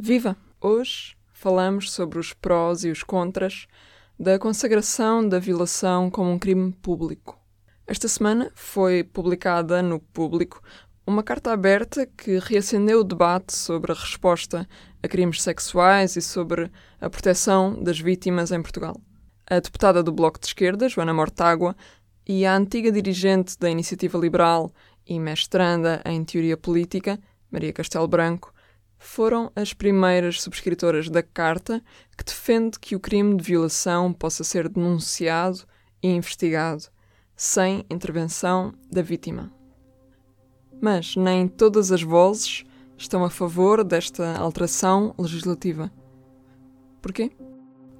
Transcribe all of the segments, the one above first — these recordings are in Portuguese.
Viva! Hoje falamos sobre os prós e os contras da consagração da violação como um crime público. Esta semana foi publicada no Público uma carta aberta que reacendeu o debate sobre a resposta a crimes sexuais e sobre a proteção das vítimas em Portugal. A deputada do Bloco de Esquerda, Joana Mortágua, e a antiga dirigente da Iniciativa Liberal e mestranda em Teoria Política, Maria Castelo Branco, foram as primeiras subscritoras da carta que defende que o crime de violação possa ser denunciado e investigado sem intervenção da vítima. Mas nem todas as vozes estão a favor desta alteração legislativa. Porquê?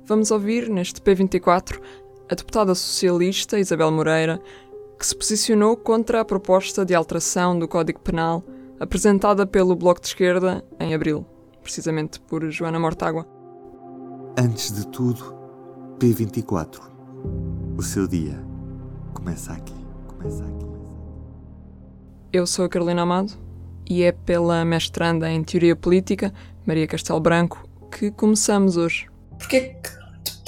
Vamos ouvir neste P24 a deputada socialista Isabel Moreira, que se posicionou contra a proposta de alteração do Código Penal apresentada pelo Bloco de Esquerda em abril, precisamente por Joana Mortágua. Antes de tudo, P24. O seu dia começa aqui. Começa aqui. Eu sou a Carolina Amado e é pela mestranda em Teoria Política, Maria Castelo Branco, que começamos hoje. Porquê que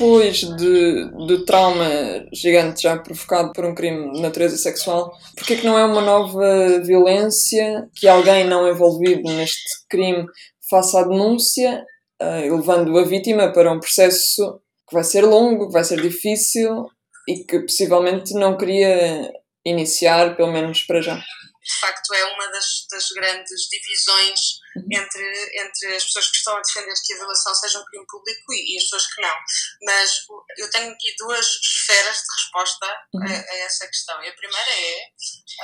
depois de, do trauma gigante já provocado por um crime de natureza sexual, porque que não é uma nova violência que alguém não envolvido neste crime faça a denúncia, uh, levando a vítima para um processo que vai ser longo, que vai ser difícil e que possivelmente não queria iniciar, pelo menos para já de facto é uma das, das grandes divisões uhum. entre, entre as pessoas que estão a defender que a violação seja um crime público e, e as pessoas que não. Mas eu tenho aqui duas esferas de resposta uhum. a, a, essa questão. E a primeira é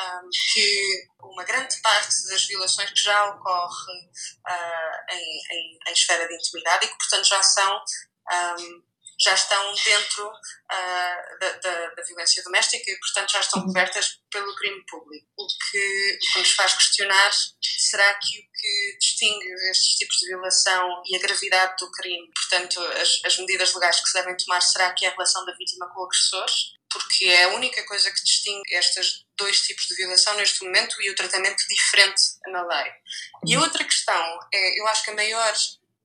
um, que uma grande parte das violações que já ocorre uh, em, em, em, esfera de intimidade e que, portanto, já são. Um, já estão dentro uh, da, da, da, violência doméstica e, portanto, já estão uhum. cobertas pelo crime público. O que, o que nos faz questionar será que o que distingue estes tipos de violação e a gravidade do crime, portanto, as, as medidas legais que se devem tomar, será que é a relação da vítima com o agressor? Porque é a única coisa que distingue estes dois tipos de violação neste momento e o tratamento diferente na lei. E a uhum. outra questão é, eu acho que a maior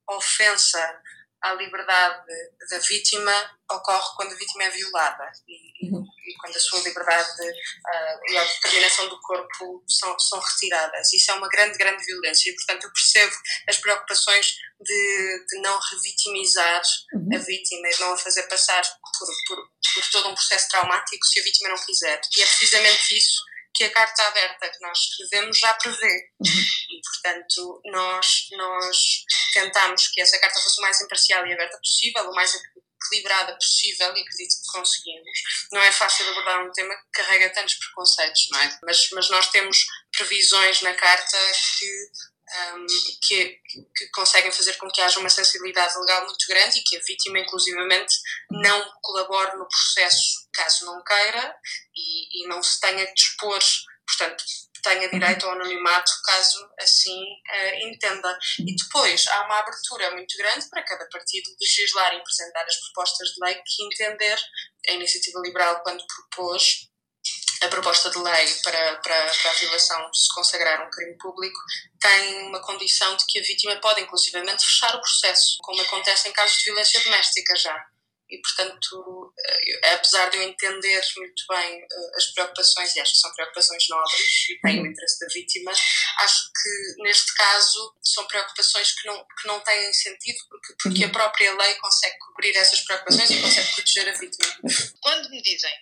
ofensa à liberdade da vítima ocorre quando a vítima é violada e, uhum. e quando a sua liberdade uh, e a determinação do corpo são, são retiradas. Isso é uma grande, grande violência e, portanto, eu percebo as preocupações de, de não revitimizar uhum. a vítima e não a fazer passar por, por, por todo um processo traumático se a vítima não quiser. E é precisamente isso que a carta aberta que nós escrevemos já prevê. E, portanto, nós, nós tentámos que essa carta fosse o mais imparcial e aberta possível, o mais equilibrada possível e acredito que conseguimos. Não é fácil abordar um tema que carrega tantos preconceitos, não é? Mas, mas nós temos previsões na carta que um, que, que, conseguem fazer com que haja uma sensibilidade legal muito grande e que a vítima, inclusivamente, não colabore no processo caso não queira e, e não se tenha que dispor, portanto, tenha direito ao anonimato caso assim uh, entenda. E depois há uma abertura muito grande para cada partido legislar e apresentar as propostas de lei que entender. A Iniciativa Liberal, quando propôs a proposta de lei para, para, para a violação se consagrar um crime público tem uma condição de que a vítima pode, inclusivamente, fechar o processo, como acontece em casos de violência doméstica já. E, portanto, eh, apesar de eu entender muito bem eh, as preocupações, e acho que são preocupações nobres e têm o interesse da vítima, acho que neste caso são preocupações que não, que não têm sentido, porque, porque a uhum. própria lei consegue cobrir essas preocupações e consegue proteger a vítima. Quando me dizem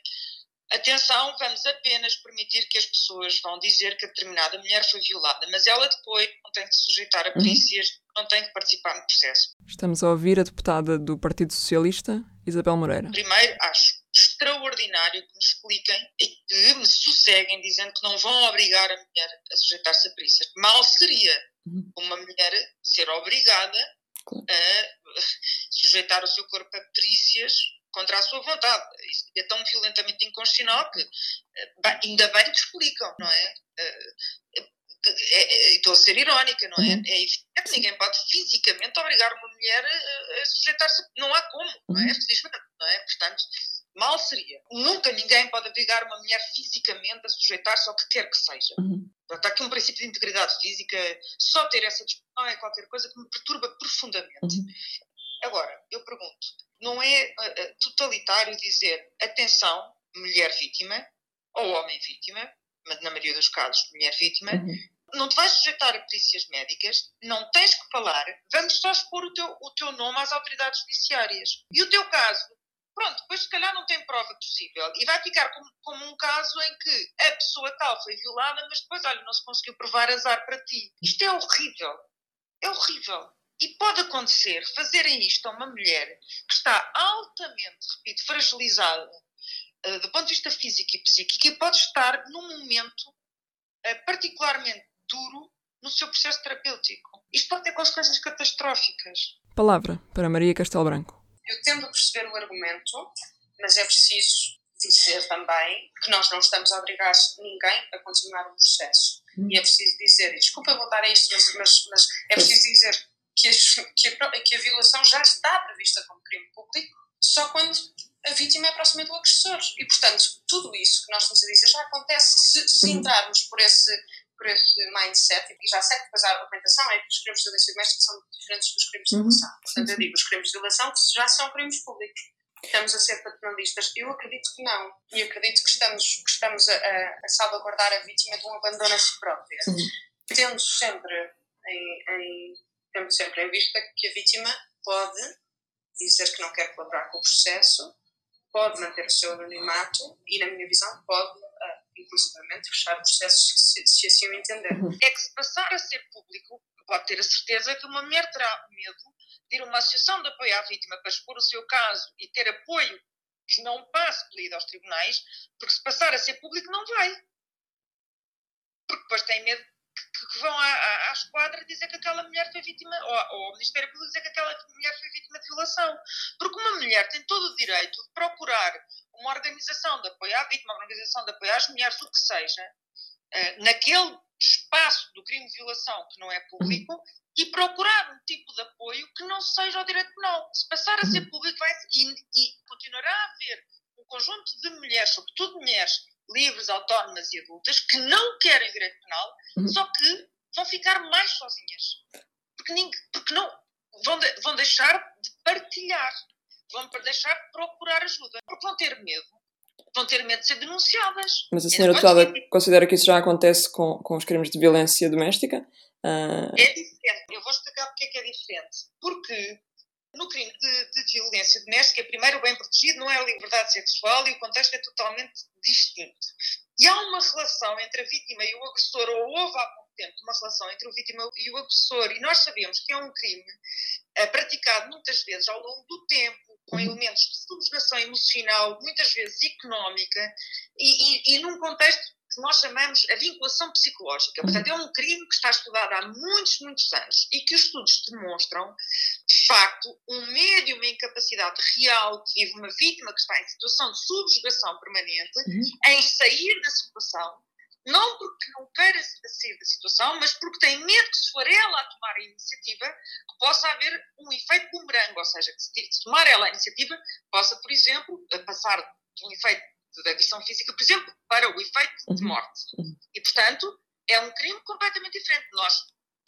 Atenção, vamos apenas permitir que as pessoas vão dizer que determinada mulher foi violada, mas ela depois não tem que se sujeitar a uhum. perícias, não tem que participar no processo. Estamos a ouvir a deputada do Partido Socialista, Isabel Moreira. Primeiro, acho extraordinário que me expliquem e que me sosseguem dizendo que não vão obrigar a mulher a sujeitar-se a perícias. Mal seria uhum. uma mulher ser obrigada a sujeitar o seu corpo a perícias contra a sua vontade. Isso é tão violentamente inconstitucional que eh, ainda bem que explicam, não é? Eh, é, é estou a ser irónica, não é? Uhum. É evidente, ninguém pode fisicamente obrigar uma mulher a, sujeitar-se, não há como, não é? Uhum. Felizmente, não é? Portanto, mal seria. Nunca ninguém pode obrigar uma mulher fisicamente a sujeitar-se ao que quer que seja. Uhum. Está aqui um princípio de integridade física. Só ter essa discussão é qualquer coisa que me perturba profundamente. Uhum. Agora, eu pergunto: não é uh, totalitário dizer, atenção, mulher vítima, ou homem vítima, mas na maioria dos casos, mulher vítima, uhum. não te vais sujeitar a perícias médicas, não tens que falar, vamos só expor o teu, o teu nome às autoridades judiciárias. E o teu caso Pronto, depois se calhar não tem prova possível e vai ficar como, como, um caso em que a pessoa tal foi violada, mas depois, olha, não se conseguiu provar azar para ti. Isto é horrível. É horrível. E pode acontecer fazerem isto a uma mulher que está altamente, repito, fragilizada uh, do ponto de vista físico e psíquico e pode estar num momento uh, particularmente duro no seu processo terapêutico. Isto pode ter consequências catastróficas. Palavra para Maria Castelo Branco. Eu tendo a perceber o argumento, mas é preciso dizer também que nós não estamos a obrigar ninguém a continuar o processo. E é preciso dizer, e desculpa voltar a isto, mas, mas, mas é preciso dizer que, as, que, a, que a violação já está prevista como crime público só quando a vítima é próxima do agressor. E, portanto, tudo isso que nós estamos a dizer já acontece se, se entrarmos por esse, por esse mindset, e já sei que depois a argumentação é que os crimes de violência doméstica são diferentes dos crimes de uhum. violação. Portanto, eu digo, os crimes de violação já são crimes públicos. Estamos a ser paternalistas? Eu acredito que não. E acredito que estamos, que estamos a, a, a salvaguardar a vítima de um abandono a si própria. Uhum. Tendo sempre em, em, tendo sempre em vista que a vítima pode dizer que não quer colaborar com o processo, pode manter o seu anonimato e, na minha visão, pode inclusivamente fechar processos se, se assim o entender. Uhum. É que se passar a ser público, pode ter a certeza que uma mulher terá medo de ir a uma associação de apoio à vítima para expor o seu caso e ter apoio que não passe pela ida aos tribunais, porque se passar a ser público não vai. Porque depois tem medo que, que vão à, à, esquadra dizer que aquela mulher foi vítima, ou, ou ao Ministério Público dizer que aquela mulher foi vítima de violação. Porque uma mulher tem todo o direito de procurar uma organização de apoio à vítima, uma organização de apoio às mulheres, o que seja, uh, naquele espaço do crime de violação que não é público e procurar um tipo de apoio que não seja o direito penal. Se passar a ser público, vai, e, e continuará a haver um conjunto de mulheres, sobretudo mulheres livres, autónomas e adultas, que não querem direito penal, uhum. só que vão ficar mais sozinhas. Porque, ninguém, porque não, vão, de, vão deixar de partilhar vão deixar de procurar ajuda, porque vão ter medo. Vão ter medo de ser denunciadas. Mas a senhora deputada considera que isso já acontece com, com os crimes de violência doméstica? Uh... É diferente. Eu vou explicar porque é que é diferente. Porque no crime de, de, violência doméstica, primeiro o bem protegido não é a liberdade sexual e o contexto é totalmente distinto. E há uma relação entre a vítima e o agressor, ou houve há pouco tempo uma relação entre o vítima e o agressor, e nós sabemos que é um crime é, praticado muitas vezes ao longo do tempo, com uhum. elementos de subjugação emocional, muitas vezes económica, e, e, e num contexto que nós chamamos a vinculação psicológica. Portanto, é um crime que está estudado há muitos, muitos anos e que os estudos demonstram, de facto, um medo e uma incapacidade real que vive uma vítima que está em situação de subjugação permanente uhum. em sair da situação não porque não queira sair da situação, mas porque tem medo que se for ela a tomar a iniciativa, que possa haver um efeito bumerangue, ou seja, que se tomar ela a iniciativa, possa, por exemplo, passar de um efeito de agressão física, por exemplo, para o efeito de uhum. morte. Uhum. E, portanto, é um crime completamente diferente. Nós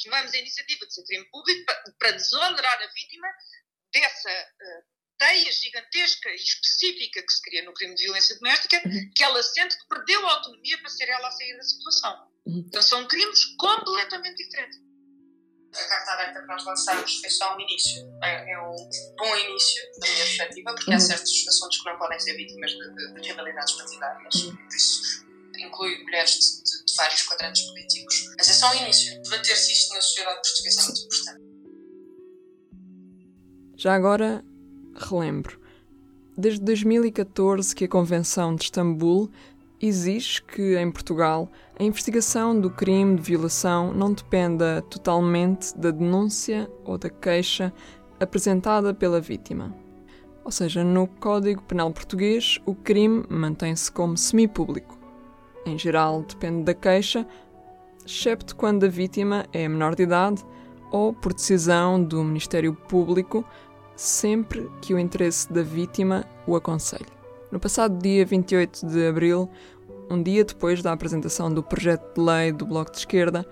tomamos a iniciativa de ser crime público para, desonerar a vítima dessa uh, teia gigantesca e específica que se cria no crime de violência doméstica, uhum. que ela sente que perdeu a autonomia para ser ela a sair da situação. Então são crimes completamente diferentes. A carta aberta que nós lançamos foi só um início. É, é um bom início, da minha perspectiva, porque uhum. há certos assuntos que não podem ser vítimas de, de, de rivalidades partidárias. Uhum. Por isso, inclui mulheres de, de, de, vários quadrantes políticos. Mas é só um início. Debater-se isto na sociedade portuguesa é muito importante. Já agora, relembro. Desde 2014 que a Convenção de Istambul exige que, em Portugal, a investigação do crime de violação não dependa totalmente da denúncia ou da queixa apresentada pela vítima. Ou seja, no Código Penal Português, o crime mantém-se como semipúblico. Em geral, depende da queixa, excepto quando a vítima é menor de idade ou por decisão do Ministério Público sempre que o interesse da vítima o aconselhe. No passado dia 28 de abril, um dia depois da apresentação do projeto de lei do Bloco de Esquerda,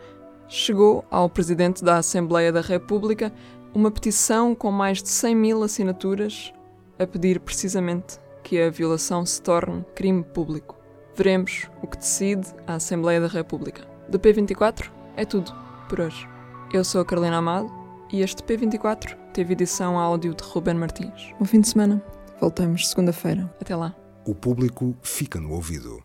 chegou ao Presidente da Assembleia da República uma petição com mais de 100 mil assinaturas a pedir precisamente que a violação se torne crime público. Veremos o que decide a Assembleia da República. Do P24 é tudo por hoje. Eu sou a Carolina Amado e este P24 teve edição áudio de Ruben Martins. Bom fim de semana. Voltamos segunda-feira. Até lá. O público fica no ouvido.